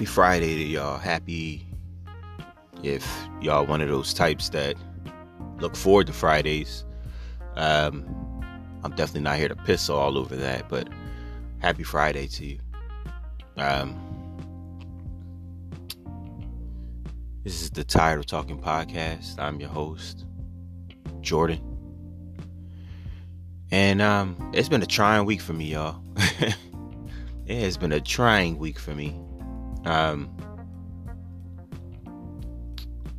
happy Friday to y'all. Happy if y'all one of those types that look forward to Fridays. Um, I'm definitely not here to piss all over that, but happy Friday to you. Um, this is the Tired of Talking podcast. I'm your host, Jordan. And um, it's been a trying week for me, y'all. it has been a trying week for me. Um,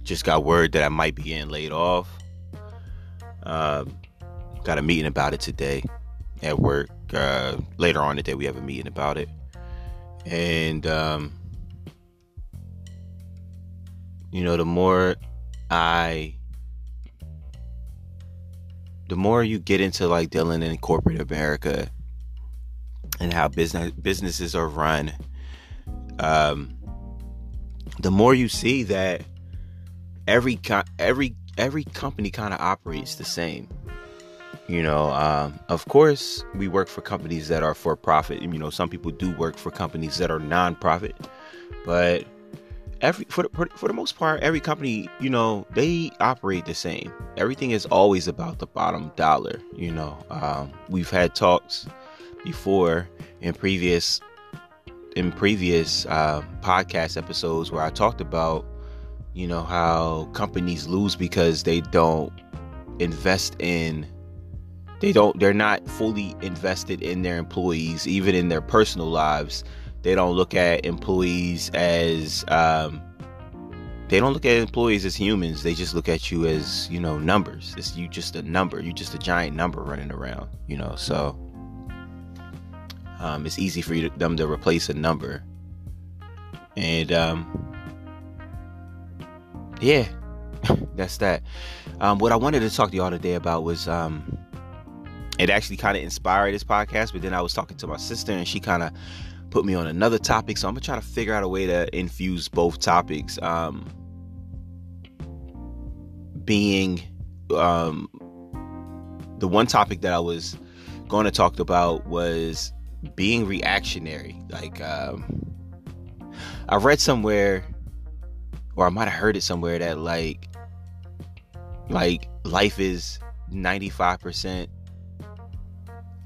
just got word that I might be getting laid off. Um, got a meeting about it today at work. Uh, later on today, we have a meeting about it. And, um, you know, the more I, the more you get into like dealing in corporate America and how business businesses are run, um, the more you see that every every every company kind of operates the same. You know, um, of course, we work for companies that are for profit. You know, some people do work for companies that are non-profit, but every for the, for, the most part, every company, you know, they operate the same. Everything is always about the bottom dollar. You know, um, we've had talks before in previous in previous uh, podcast episodes where I talked about, you know, how companies lose because they don't invest in, they don't, they're not fully invested in their employees, even in their personal lives. They don't look at employees as, um, they don't look at employees as humans. They just look at you as, you know, numbers. It's you just a number. You just a giant number running around, you know. So, um, it's easy for them to replace a number. And um, yeah, that's that. Um, what I wanted to talk to y'all today about was um, it actually kind of inspired this podcast, but then I was talking to my sister and she kind of put me on another topic. So I'm gonna try to figure out a way to infuse both topics. Um, being um, the one topic that I was going to talk about was being reactionary. Like, um, I read somewhere, or I might have heard it somewhere that like, like life is ninety five percent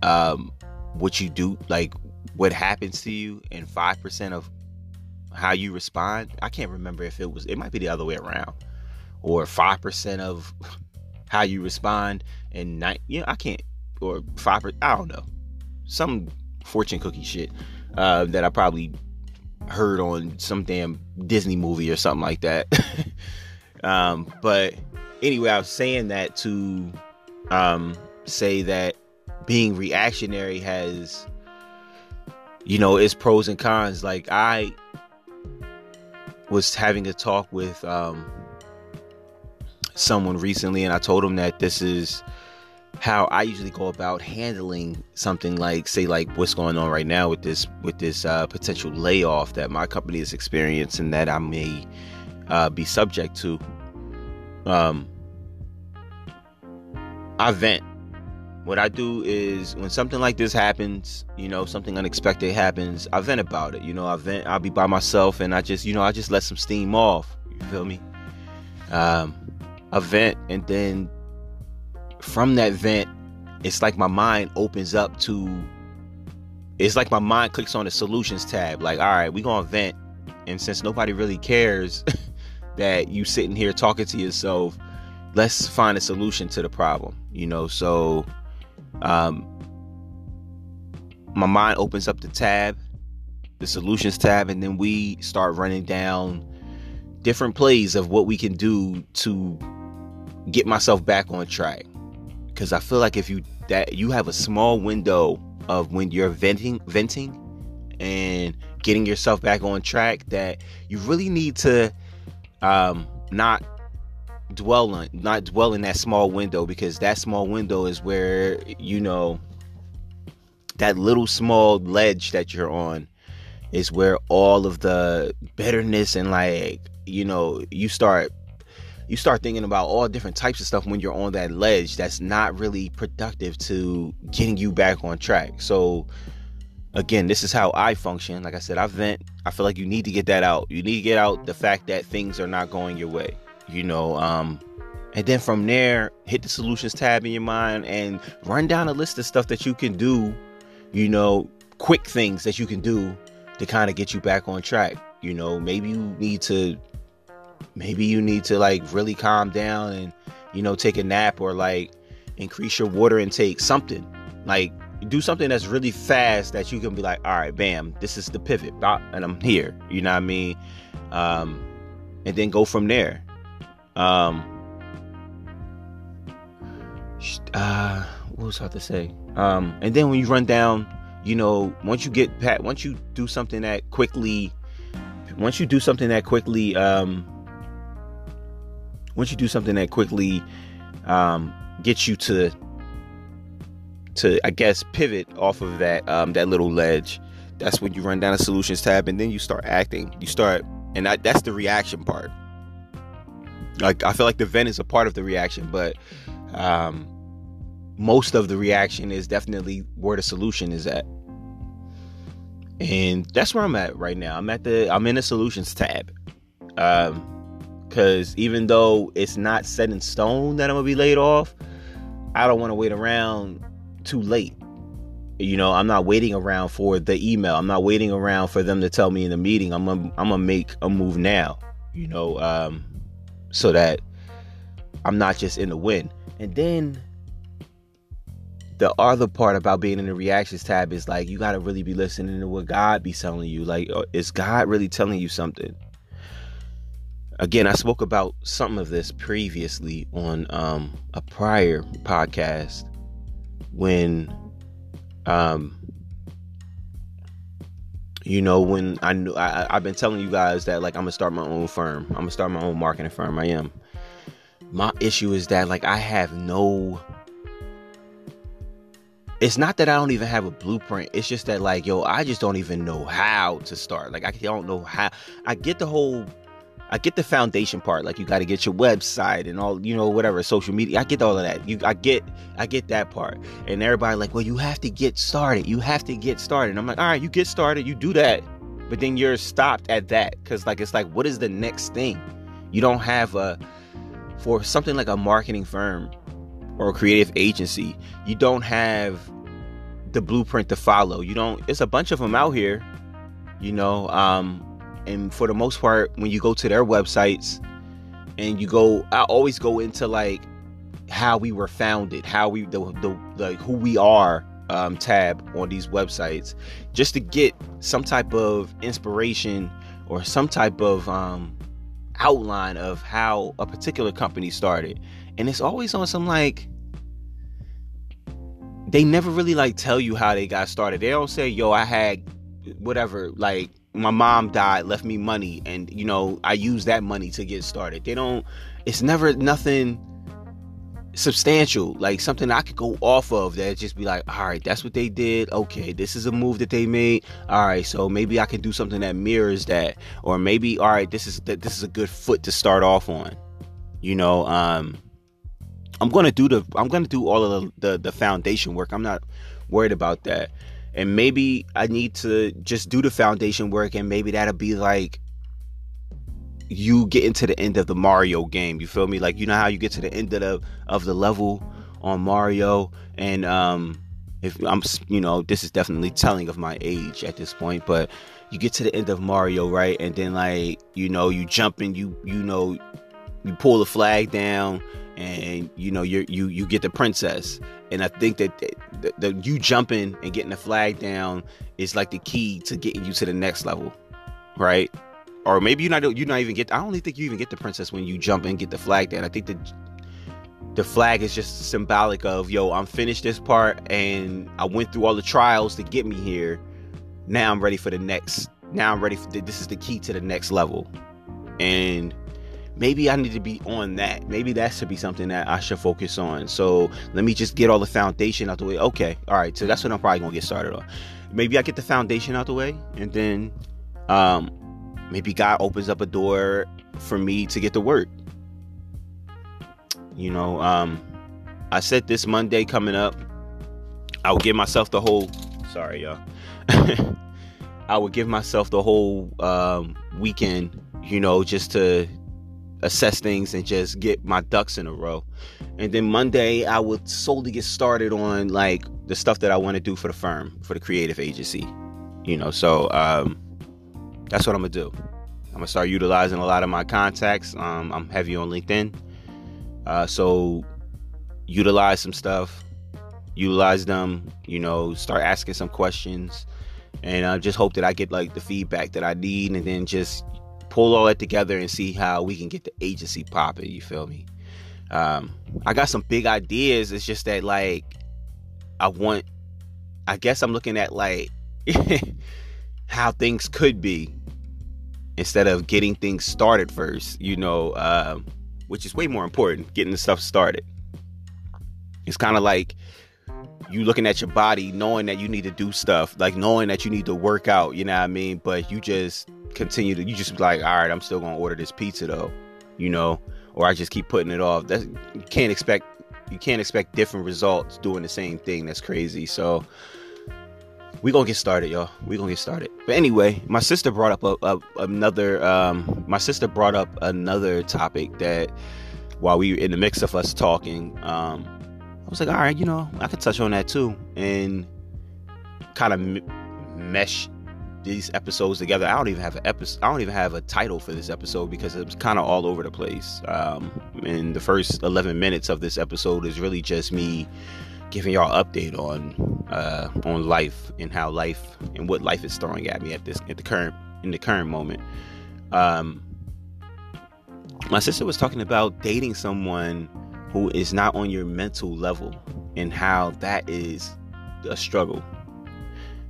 um what you do, like what happens to you, and five percent of how you respond. I can't remember if it was. It might be the other way around, or five percent of how you respond, and nine. You know, I can't. Or five. I don't know. Some fortune cookie shit uh, that I probably heard on some damn Disney movie or something like that. um, but anyway, I was saying that to um, say that being reactionary has, you know, its pros and cons. Like I was having a talk with um, someone recently, and I told him that this is how I usually go about handling something like say like what's going on right now with this with this uh, potential layoff that my company is experiencing that I may uh, be subject to. Um, I vent. What I do is when something like this happens, you know, something unexpected happens, I vent about it. You know, I vent. I'll be by myself and I just, you know, I just let some steam off. You feel me? Um, I vent and then from that vent, it's like my mind opens up to it's like my mind clicks on the solutions tab. Like, all right, we're gonna vent. And since nobody really cares that you sitting here talking to yourself, let's find a solution to the problem. You know, so um my mind opens up the tab, the solutions tab, and then we start running down different plays of what we can do to get myself back on track because I feel like if you that you have a small window of when you're venting venting and getting yourself back on track that you really need to um not dwell on not dwell in that small window because that small window is where you know that little small ledge that you're on is where all of the bitterness and like you know you start you start thinking about all different types of stuff when you're on that ledge that's not really productive to getting you back on track. So again, this is how I function. Like I said, I vent. I feel like you need to get that out. You need to get out the fact that things are not going your way. You know, um, and then from there, hit the solutions tab in your mind and run down a list of stuff that you can do. You know, quick things that you can do to kind of get you back on track. You know, maybe you need to, maybe you need to like really calm down and you know take a nap or like increase your water intake. Something like do something that's really fast that you can be like, all right, bam, this is the pivot, and I'm here. You know what I mean? Um, and then go from there. Um, uh, what was I to say? Um, and then when you run down, you know, once you get pat, once you do something that quickly, once you do something that quickly, um, once you do something that quickly, um, gets you to to I guess pivot off of that um, that little ledge. That's when you run down a solutions tab and then you start acting. You start and that, that's the reaction part. Like I feel like the vent is a part of the reaction, but um, most of the reaction is definitely where the solution is at. And that's where I'm at right now. I'm at the I'm in the solutions tab. Um because even though it's not set in stone that I'm gonna be laid off, I don't want to wait around too late. You know, I'm not waiting around for the email. I'm not waiting around for them to tell me in the meeting. I'm gonna, I'm gonna make a move now. You know, um, so that I'm not just in the wind. And then the other part about being in the reactions tab is like you got to really be listening to what God be telling you. Like, uh, is God really telling you something? Again, I spoke about some of this previously on um, a prior podcast when um you know when i knew I, i've been telling you guys that like i'm gonna start my own firm. I'm gonna start my own marketing firm. I am. My issue is that like i have no it's not that i don't even have a blueprint. It's just that like yo i just don't even know how to start. Like i don't know how i get the whole I get the foundation part, like you got to get your website and all, you know, whatever, social media. I get all of that. You, I get, I get that part. And everybody like, well, you have to get started. You have to get started. And I'm like, all right, you get started, you do that, but then you're stopped at that because, like, it's like, what is the next thing? You don't have a for something like a marketing firm or a creative agency. You don't have the blueprint to follow. You don't. It's a bunch of them out here. You know, um, and for the most part when you go to their websites and you go i always go into like how we were founded how we the, the like who we are um, tab on these websites just to get some type of inspiration or some type of um, outline of how a particular company started. And it's always on some like they never really like tell you how they got started. They don't say yo i had whatever like my mom died, left me money, and you know, I use that money to get started. They don't, it's never nothing substantial, like something I could go off of that just be like, all right, that's what they did. Okay, this is a move that they made. All right, so maybe I can do something that mirrors that, or maybe all right, this is that this is a good foot to start off on. You know, um, I'm gonna do the I'm gonna do all of the, the, the foundation work. I'm not worried about that and maybe I need to just do the foundation work, and maybe that'll be like you getting to the end of the Mario game. You feel me? Like you know how you get to the end of the of the level on Mario, and um, if I'm you know this is definitely telling of my age at this point, but you get to the end of Mario, right? And then like you know you jump and you you know you pull the flag down and you know you you you get the princess. And i think that the, the, you jumping and getting the flag down is like the key to getting you to the next level right? Or maybe you not you not even get i don't think you even get the princess when you jump and get the flag down. I think the the flag is just symbolic of yo i'm finished this part and i went through all the trials to get me here. Now i'm ready for the next now i'm ready for the, this is the key to the next level. And maybe I need to be on that. Maybe that should be something that I should focus on. So let me just get all the foundation out the way. Okay, all right. So that's what I'm probably gonna get started on. Maybe I get the foundation out the way, and then um, maybe God opens up a door for me to get to work. You know, um, I said this Monday coming up, I'll give myself the whole Sorry, y'all. I would give myself the whole um, weekend, you know, just to assess things and just get my ducks in a row. And then Monday, I would solely get started on like the stuff that I want to do for the firm, for the creative agency. You know, so um, that's what I'm gonna do. I'm gonna start utilizing a lot of my contacts. Um, I'm heavy on LinkedIn, uh, so utilize some stuff, utilize them. You know, start asking some questions, and I uh, just hope that I get like the feedback that I need, and then just pull all that together and see how we can get the agency popping. You feel me? Um, I got some big ideas. It's just that like I want. I guess I'm looking at like how things could be instead of getting things started first. You know, uh, which is way more important. Getting the stuff started. It's kind of like you looking at your body, knowing that you need to do stuff, like knowing that you need to work out. You know what I mean? But you just continue to. You just like, all right, I'm still gonna order this pizza though. You know, or I just keep putting it off. That you can't expect you can't expect different results doing the same thing. That's crazy. So we gonna get started, y'all. We gonna get started. But anyway, my sister brought up a, a, another. Um, my sister brought up another topic that while we were in the mix of us talking, um, I was like, all right, you know, I could touch on that too, and kind of m- mesh these episodes together. I don't even have an episode. I don't even have a title for this episode because it was kind of all over the place. Um, and the first 11 minutes of this episode is really just me giving y'all update on uh, on life and how life and what life is throwing at me at this at the current in the current moment. Um, my sister was talking about dating someone who is not on your mental level and how that is a struggle.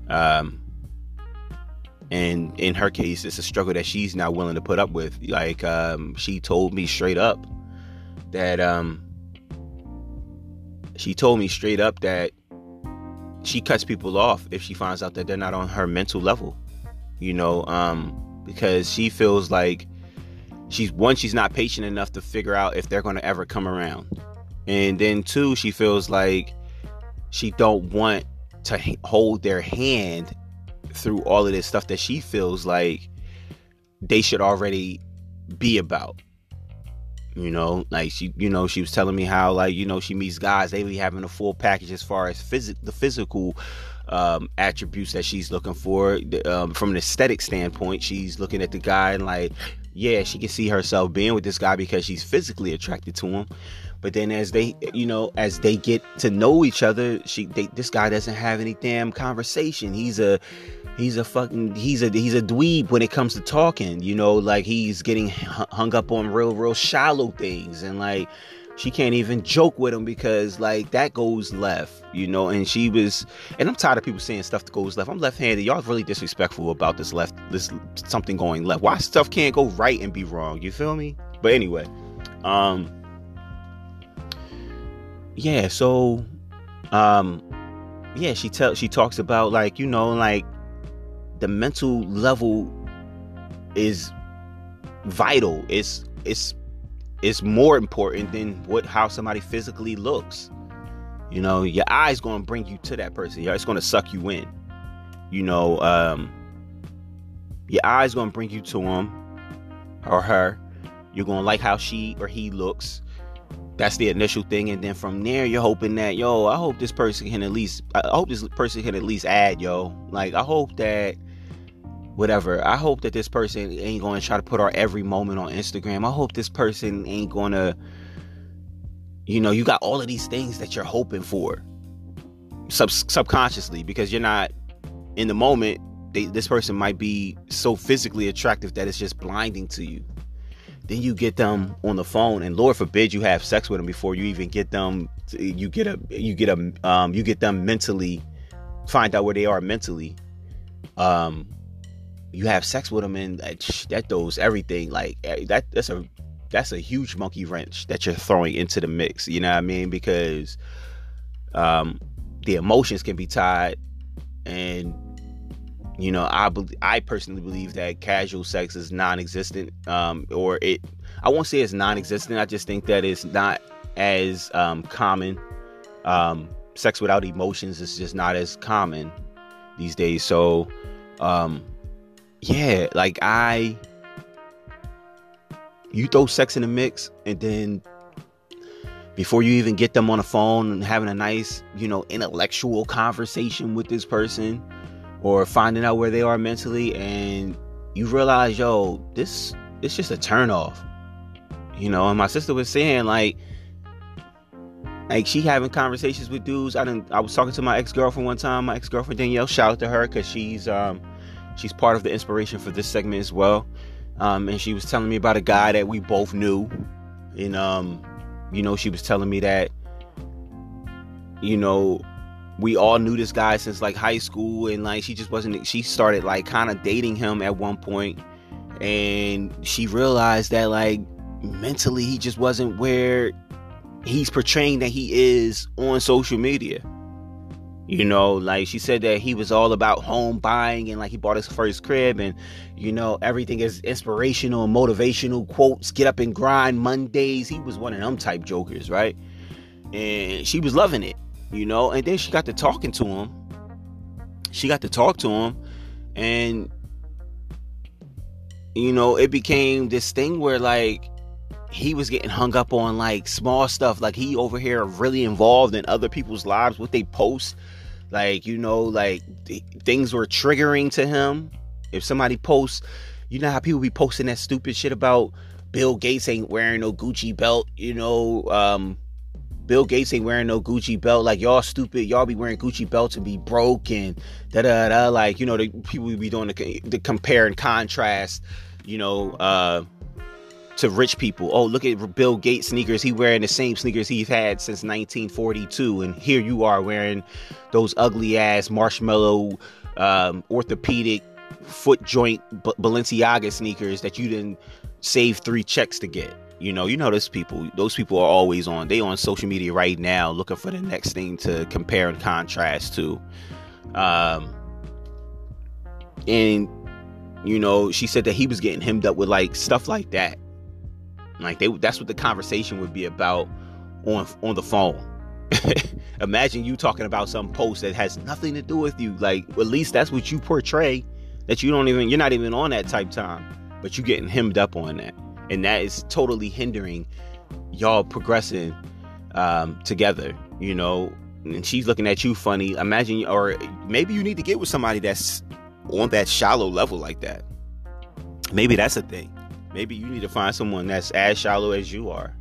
Um, and in her case it's a struggle that she's not willing to put up with. Like um, she told me straight up that um, she told me straight up that she cuts people off if she finds out that they're not on her mental level you know um, because she feels like she's one she's not patient enough to figure out if they're going to ever come around. And then two she feels like she don't want to hold their hand through all of this stuff that she feels like they should already be about. You know, like she, you know, she was telling me how, like, you know, she meets guys, they be having a full package as far as phys- the physical um, attributes that she's looking for. Um, from an aesthetic standpoint, she's looking at the guy and, like, yeah, she can see herself being with this guy because she's physically attracted to him. But then as they, you know, as they get to know each other, she, they, this guy doesn't have any damn conversation. He's a, he's a fucking he's a he's a dweeb when it comes to talking you know like he's getting hung up on real real shallow things and like she can't even joke with him because like that goes left you know and she was and i'm tired of people saying stuff that goes left. I'm left-handed. Y'all really disrespectful about this left this something going left. Why stuff can't go right and be wrong you feel me? But anyway um yeah so um yeah she tell she talks about like you know like the mental level is vital. It's it's it's more important than what how somebody physically looks. You know, your eyes going to bring you to that person. It's going to suck you in. You know, um, your eyes going to bring you to him or her. You're going to like how she or he looks. That's the initial thing, and then from there, you're hoping that, yo, I hope this person can at least, I hope this person can at least add, yo. Like, I hope that whatever. I hope that this person ain't going to try to put our every moment on Instagram. I hope this person ain't going to, you know, you got all of these things that you're hoping for sub- subconsciously because you're not in the moment. They, this person might be so physically attractive that it's just blinding to you. Then you get them on the phone, and Lord forbid you have sex with them before you even get them. You get a, you get a, um, you get them mentally, find out where they are mentally, um, you have sex with them and that, that throws everything like eh, that that's a that's a huge monkey wrench that you're throwing into the mix you know what i mean because um the emotions can be tied and you know i be- i personally believe that casual sex is non-existent um or it i won't say it's non-existent i just think that it's not as um common um sex without emotions is just not as common these days. So, um, yeah, like I, you throw sex in the mix, and then before you even get them on the phone and having a nice, you know, intellectual conversation with this person, or finding out where they are mentally, and you realize, yo, this it's just a turn off. You know, and my sister was saying like like she having conversations with dudes. I didn't I was talking to my ex-girlfriend one time, my ex-girlfriend Danielle, shout out to her because she's um she's part of the inspiration for this segment as well. Um and she was telling me about a guy that we both knew. And um, you know, she was telling me that, you know, we all knew this guy since like high school and like she just wasn't she started like kind of dating him at one point and she realized that like mentally he just wasn't where he's portraying that he is on social media you know like she said that he was all about home buying and like he bought his first crib and you know everything is inspirational and motivational quotes get up and grind mondays. He was one of them type jokers right? And she was loving it you know? And then she got to talking to him. She got to talk to him and you know it became this thing where like he was getting hung up on like small stuff. Like he over here really involved in other people's lives what they post like you know like th- things were triggering to him if somebody posts you know how people be posting that stupid shit about bill gates ain't wearing no gucci belt you know um Bill Gates ain't wearing no Gucci belt. Like y'all stupid, y'all be wearing Gucci belts and be broke and da da da. Like you know, the people be doing the, the compare and contrast. You know, uh, to rich people. Oh, look at Bill Gates sneakers. He wearing the same sneakers he's had since 1942, and here you are wearing those ugly ass marshmallow um, orthopedic foot joint Balenciaga sneakers that you didn't save three checks to get. You know, you know those people. Those people are always on. They on social media right now, looking for the next thing to compare and contrast to. Um, and you know, she said that he was getting hemmed up with like stuff like that. Like they, that's what the conversation would be about on on the phone. Imagine you talking about some post that has nothing to do with you. Like at least that's what you portray. That you don't even, you're not even on that type time, but you're getting hemmed up on that and that is totally hindering y'all progressing um, together. You know, and she's looking at you funny. Imagine, or maybe you need to get with somebody that's on that shallow level like that. Maybe that's a thing. Maybe you need to find someone that's as shallow as you are.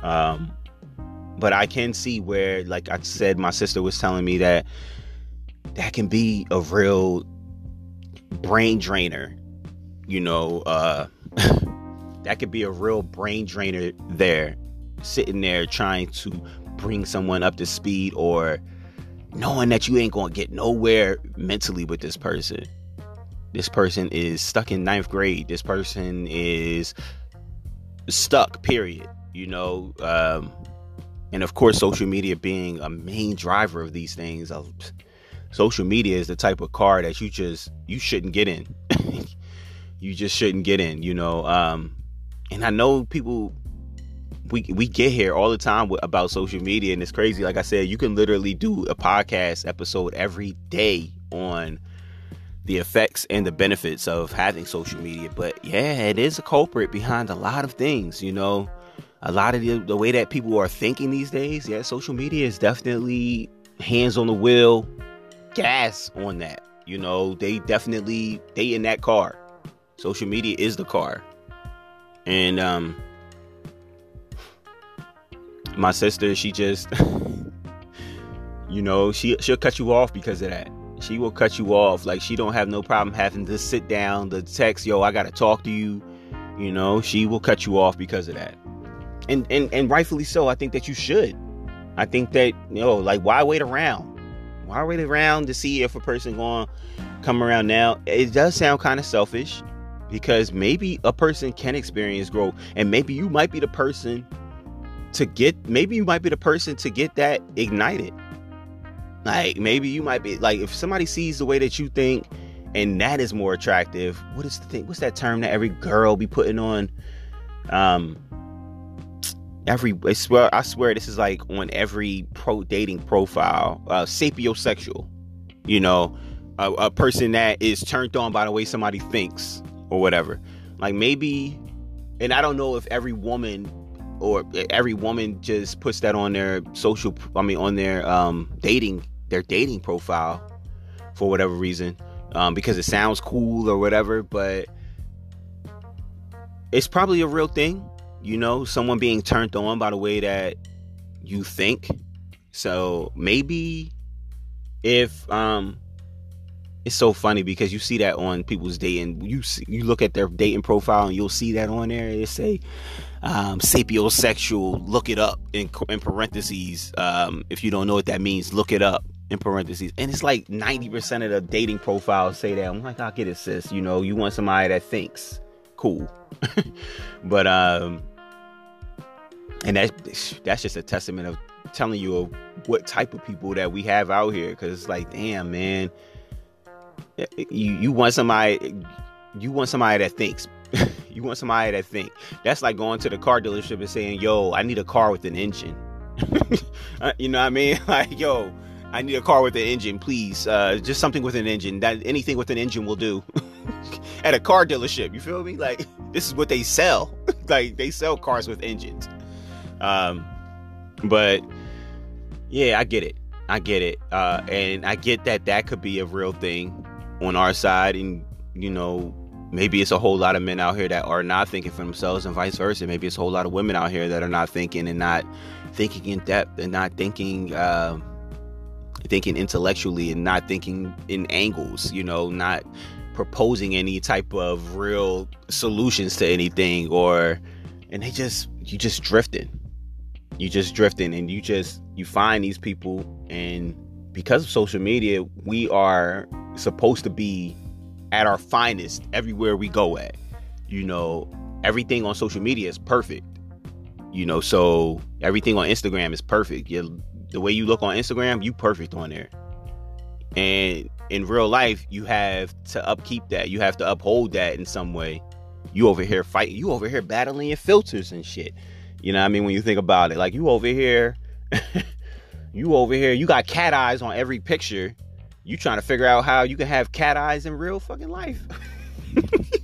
Um, but I can see where, like I said, my sister was telling me that that can be a real brain drainer. You know, uh, that could be a real brain drainer there sitting there trying to bring someone up to speed or knowing that you ain't gonna get nowhere mentally with this person this person is stuck in ninth grade. This person is stuck period you know um, and of course social media being a main driver of these things uh, social media is the type of car that you just you shouldn't get in. You just shouldn't get in you know um, and I know people we we get here all the time with, about social media and it's crazy. Like I said you can literally do a podcast episode every day on the effects and the benefits of having social media but yeah it is a culprit behind a lot of things you know? A lot of the, the way that people are thinking these days yeah social media is definitely hands on the wheel gas on that you know? They definitely they in that car. Social media is the car. And um my sister she just you know she she'll cut you off because of that she will cut you off. Like she don't have no problem having to sit down the text yo i gotta talk to you. You know she will cut you off because of that. And and and rightfully so. I think that you should. I think that you know like why wait around? Why wait around to see if a person gonna come around? Now it does sound kind of selfish because maybe a person can experience growth and maybe you might be the person to get maybe you might be the person to get that ignited like maybe you might be like if somebody sees the way that you think and that is more attractive what is the thing what's that term that every girl be putting on um every I swear I swear this is like on every pro dating profile uh sapiosexual you know a, a person that is turned on by the way somebody thinks or whatever. Like maybe, and I don't know if every woman or every woman just puts that on their social i mean on their um dating their dating profile for whatever reason um because it sounds cool or whatever but it's probably a real thing you know someone being turned on by the way that you think. So maybe if um it's so funny because you see that on people's dating you see, you look at their dating profile and you'll see that on there. It say um, sapiosexual look it up in, in parentheses. Um, if you don't know what that means look it up in parentheses. And it's like 90% of the dating profiles say that. I'm like i'll get it sis. You know you want somebody that thinks. Cool. But um and that's that's just a testament of telling you of what type of people that we have out here. Because it's like damn man. You you want somebody you want somebody that thinks. You want somebody that think. That's like going to the car dealership and saying yo i need a car with an engine. Uh, you know what i mean? Like yo i need a car with an engine please. Uh, just something with an engine that anything with an engine will do. At a car dealership you feel me? Like this is what they sell. Like they sell cars with engines. Um but yeah i get it. I get it. Uh and i get that that could be a real thing on our side. And you know maybe it's a whole lot of men out here that are not thinking for themselves and vice versa. Maybe it's a whole lot of women out here that are not thinking and not thinking in depth and not thinking uh, thinking intellectually and not thinking in angles you know not proposing any type of real solutions to anything or and they just you just drifting you just drifting and you just you find these people and because of social media we are supposed to be at our finest everywhere we go at. You know, everything on social media is perfect. You know, so everything on Instagram is perfect. You, the way you look on Instagram, you perfect on there. And in real life, you have to upkeep that. You have to uphold that in some way. You over here fighting. You over here battling your filters and shit. You know I mean? When you think about it, like you over here, you over here, you got cat eyes on every picture you trying to figure out how you can have cat eyes in real fucking life.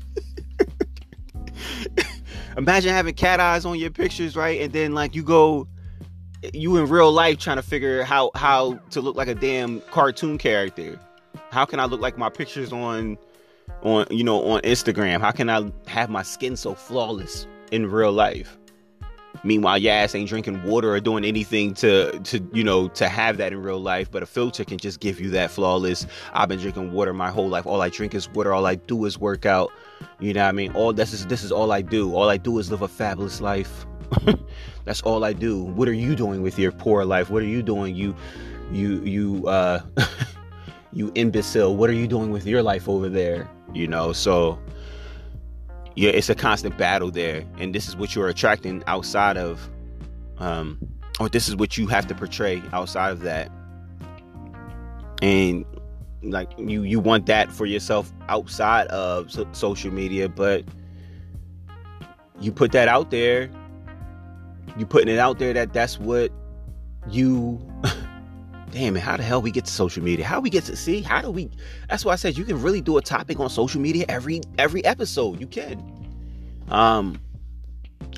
Imagine having cat eyes on your pictures, right? And then like you go you in real life trying to figure how how to look like a damn cartoon character. How can I look like my pictures on on you know on Instagram? How can I have my skin so flawless in real life? Meanwhile, ass ain't drinking water or doing anything to to you know to have that in real life. But a filter can just give you that flawless. I've been drinking water my whole life. All I drink is water. All I do is work out. You know what I mean? All this is this is all I do. All I do is live a fabulous life. That's all I do. What are you doing with your poor life? What are you doing? You you you uh you imbecile. What are you doing with your life over there? You know, so yeah, it's a constant battle there, and this is what you're attracting outside of, um, or this is what you have to portray outside of that, and like you you want that for yourself outside of so- social media, but you put that out there, you putting it out there that that's what you damn it, how the hell we get to social media? How we get to see? How do we? That's why I said you can really do a topic on social media every every episode. You can. Um,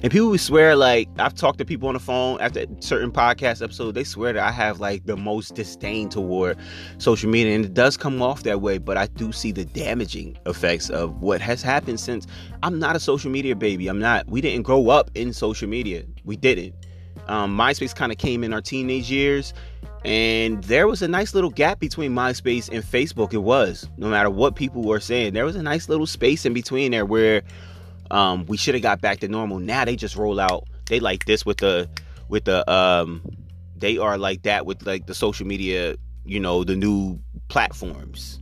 and people would swear like I've talked to people on the phone after certain podcast episodes. They swear that I have like the most disdain toward social media, and it does come off that way. But I do see the damaging effects of what has happened since I'm not a social media baby. I'm not. We didn't grow up in social media. We didn't. Um, MySpace kind of came in our teenage years, and there was a nice little gap between MySpace and Facebook. It was, no matter what people were saying, there was a nice little space in between there where um, we should have got back to normal. Now they just roll out. They like this with the with the um, they are like that with like the social media. You know, the new platforms.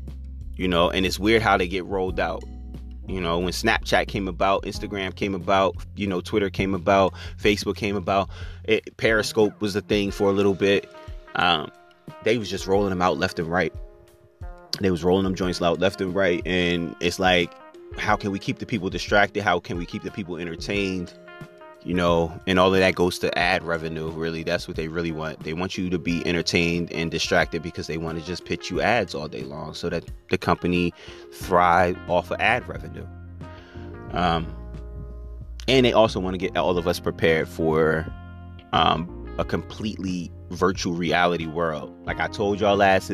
You know, and it's weird how they get rolled out. You know, when Snapchat came about, Instagram came about, you know, Twitter came about, Facebook came about, it, Periscope was the thing for a little bit um, they was just rolling them out left and right. They was rolling them joints out left and right, and it's like, how can we keep the people distracted? How can we keep the people entertained? You know, and all of that goes to ad revenue. Really, that's what they really want. They want you to be entertained and distracted because they want to just pitch you ads all day long, so that the company thrive off of ad revenue. Um, and they also want to get all of us prepared for um, a completely virtual reality world. Like I told y'all last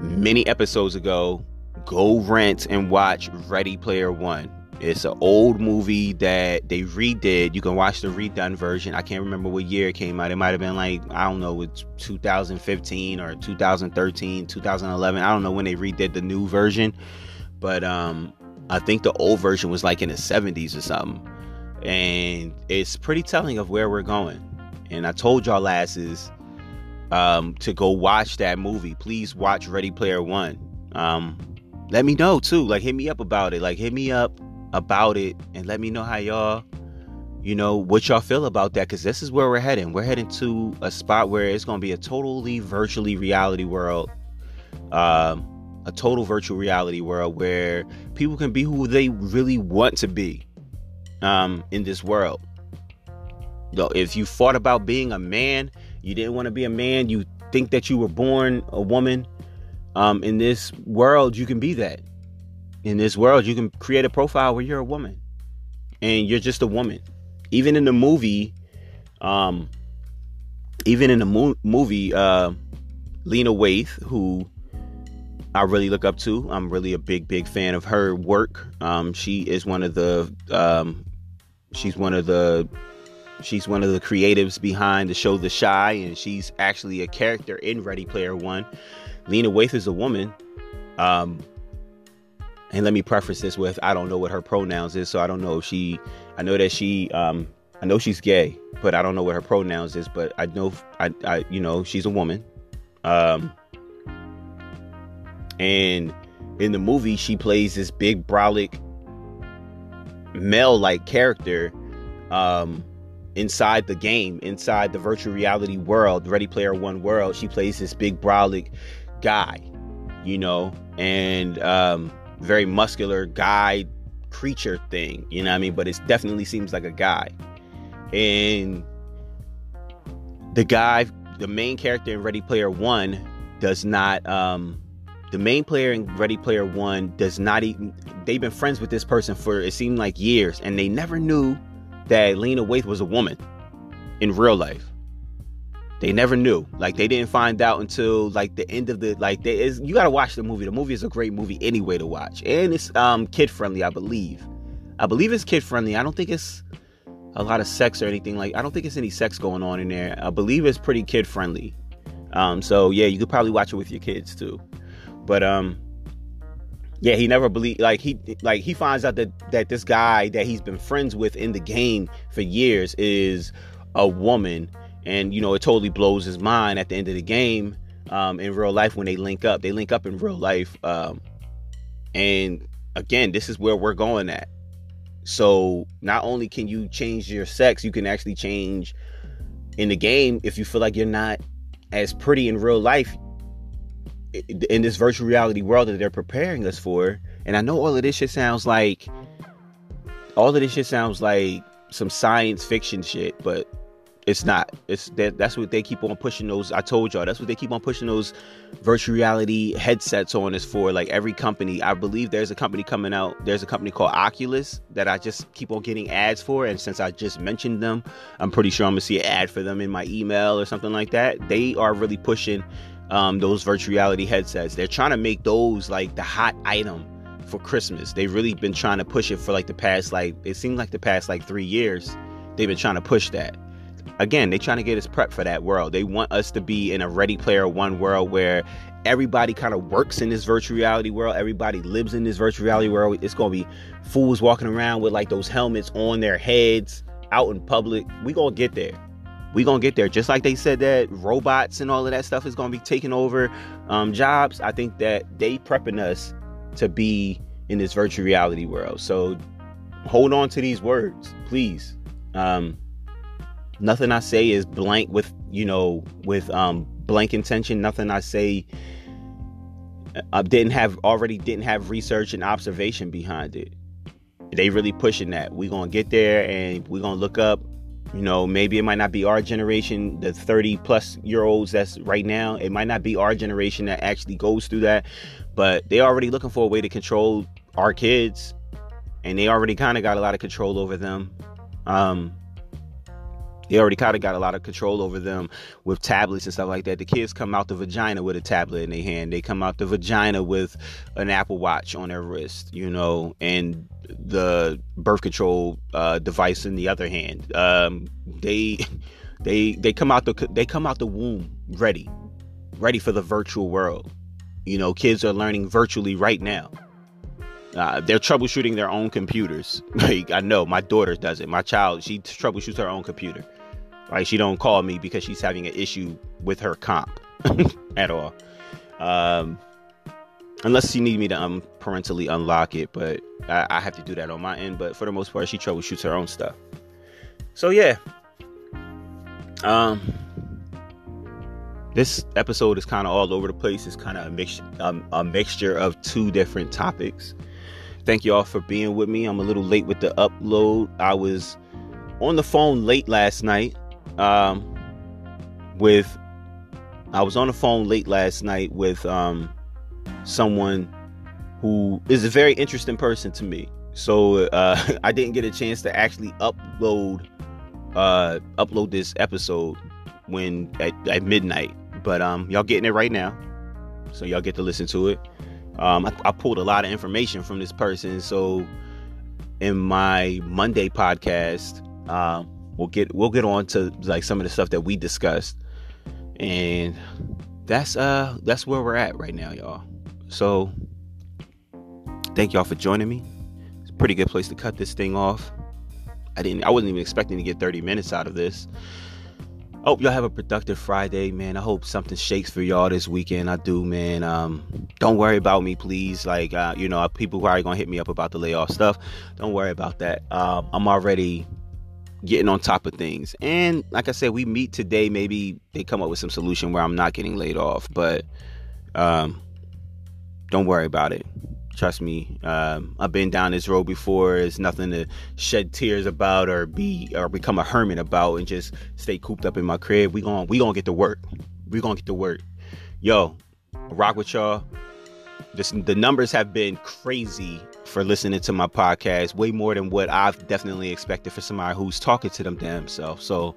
many episodes ago, go rent and watch Ready Player One. It's an old movie that they redid. You can watch the redone version. I can't remember what year it came out. It might have been like, I don't know, it's 2015 or 2013, 2011. I don't know when they redid the new version. But um I think the old version was like in the 70s or something. And it's pretty telling of where we're going. And I told y'all last is um, to go watch that movie. Please watch Ready Player One. Um, let me know too. Like hit me up about it. Like hit me up about it and let me know how y'all, you know, what y'all feel about that. Cause this is where we're heading. We're heading to a spot where it's gonna be a totally virtually reality world. Um, a total virtual reality world where people can be who they really want to be um, in this world. You if you fought about being a man, you didn't want to be a man, you think that you were born a woman. Um, in this world, you can be that. In this world, you can create a profile where you're a woman and you're just a woman. Even in the movie, um, even in the mo- movie, uh, Lena Waithe, who I really look up to. I'm really a big, big fan of her work. Um, she is one of the, um, she's one of the, she's one of the creatives behind the show The Chi, and she's actually a character in Ready Player One. Lena Waithe is a woman. Um, and let me preface this with I don't know what her pronouns is, so I don't know if she. I know that she. Um, I know she's gay, but I don't know what her pronouns is. But I know, I, I you know, she's a woman. Um, and in the movie, she plays this big brolic male like character um, inside the game, inside the virtual reality world, Ready Player One world. She plays this big brolic guy, you know, and um, very muscular guy creature thing, you know what I mean? But it definitely seems like a guy. And the guy, the main character in Ready Player One, does not um, the main player in Ready Player One does not even. They've been friends with this person for it seemed like years, and they never knew that Lena Waithe was a woman in real life. They never knew. Like they didn't find out until like the end of the like. Is you got to watch the movie. The movie is a great movie anyway to watch, and it's um kid friendly, I believe. I believe it's kid friendly. I don't think it's a lot of sex or anything like. I don't think it's any sex going on in there. I believe it's pretty kid friendly. Um, so yeah, you could probably watch it with your kids too. But um yeah, he never believed like he like he finds out that that this guy that he's been friends with in the game for years is a woman and you know it totally blows his mind at the end of the game um in real life when they link up. They link up in real life um and again, this is where we're going at. So not only can you change your sex, you can actually change in the game if you feel like you're not as pretty in real life in this virtual reality world that they're preparing us for. And I know all of this shit sounds like all of this shit sounds like some science fiction shit, but it's not. It's that that's what they keep on pushing those. I told y'all that's what they keep on pushing those virtual reality headsets on Is for. Like every company, I believe there's a company coming out. There's a company called Oculus that I just keep on getting ads for, and since I just mentioned them, I'm pretty sure I'm gonna see an ad for them in my email or something like that. They are really pushing um, those virtual reality headsets. They're trying to make those like the hot item for Christmas. They've really been trying to push it for like the past like it seems like the past like three years. They've been trying to push that. Again, they're trying to get us prepped for that world. They want us to be in a Ready Player One world where everybody kind of works in this virtual reality world. Everybody lives in this virtual reality world. It's gonna be fools walking around with like those helmets on their heads out in public. We gonna get there we gonna get there just like they said that robots and all of that stuff is gonna be taking over um, jobs i think that they prepping us to be in this virtual reality world so hold on to these words please um, nothing i say is blank with you know with um, blank intention nothing i say I uh, didn't have already didn't have research and observation behind it they really pushing that. we gonna get there and we gonna look up. You know, maybe it might not be our generation, the 30 plus year olds that's right now. It might not be our generation that actually goes through that, but they already looking for a way to control our kids, and they already kind of got a lot of control over them. Um, they already kind of got a lot of control over them with tablets and stuff like that. The kids come out the vagina with a tablet in their hand. They come out the vagina with an Apple Watch on their wrist, you know, and the birth control uh, device in the other hand. Um, they they they come out the they come out the womb ready, ready for the virtual world. You know, kids are learning virtually right now. Uh, they're troubleshooting their own computers. Like I know my daughter does it. My child, she troubleshoots her own computer. Like she don't call me because she's having an issue with her comp at all. Um, unless she need me to um, parentally unlock it, but I, I have to do that on my end. But for the most part, she troubleshoots her own stuff. So yeah. Um, this episode is kind of all over the place. It's kind of a mix, um, a mixture of two different topics. Thank you all for being with me. I'm a little late with the upload. I was on the phone late last night um, with I was on the phone late last night with um, someone who is a very interesting person to me. So uh, I didn't get a chance to actually upload uh, upload this episode when at, at midnight, but um, y'all getting it right now, so y'all get to listen to it. Um, I, I pulled a lot of information from this person, so in my Monday podcast, um, we'll get we'll get on to like some of the stuff that we discussed and that's uh that's where we're at right now y'all so thank y'all for joining me it's a pretty good place to cut this thing off i didn't i wasn't even expecting to get 30 minutes out of this hope y'all have a productive Friday, man. I hope something shakes for y'all this weekend. I do, man. Um, don't worry about me, please. Like, uh, you know, people probably gonna hit me up about the layoff stuff. Don't worry about that. Um, I'm already getting on top of things. And like I said, we meet today. Maybe they come up with some solution where I'm not getting laid off. But um, don't worry about it. Trust me. Um, I've been down this road before. It's nothing to shed tears about or be or become a hermit about and just stay cooped up in my crib. We going we gonna get to work. We gonna get to work. Yo, rock with y'all. This, the numbers have been crazy for listening to my podcast, way more than what I've definitely expected for somebody who's talking to them damn self. So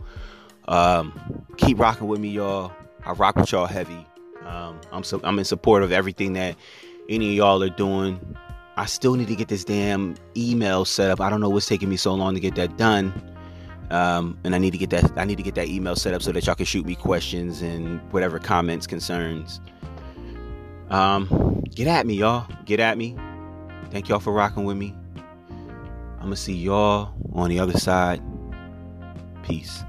um, keep rocking with me, y'all. I rock with y'all heavy. Um, I'm so I'm in support of everything that any of y'all are doing. I still need to get this damn email set up. I don't know what's taking me so long to get that done. Um, and I need to get that I need to get that email set up so that y'all can shoot me questions and whatever comments, concerns. Um, get at me, y'all. Get at me. Thank y'all for rocking with me. I'm going to see y'all on the other side. Peace.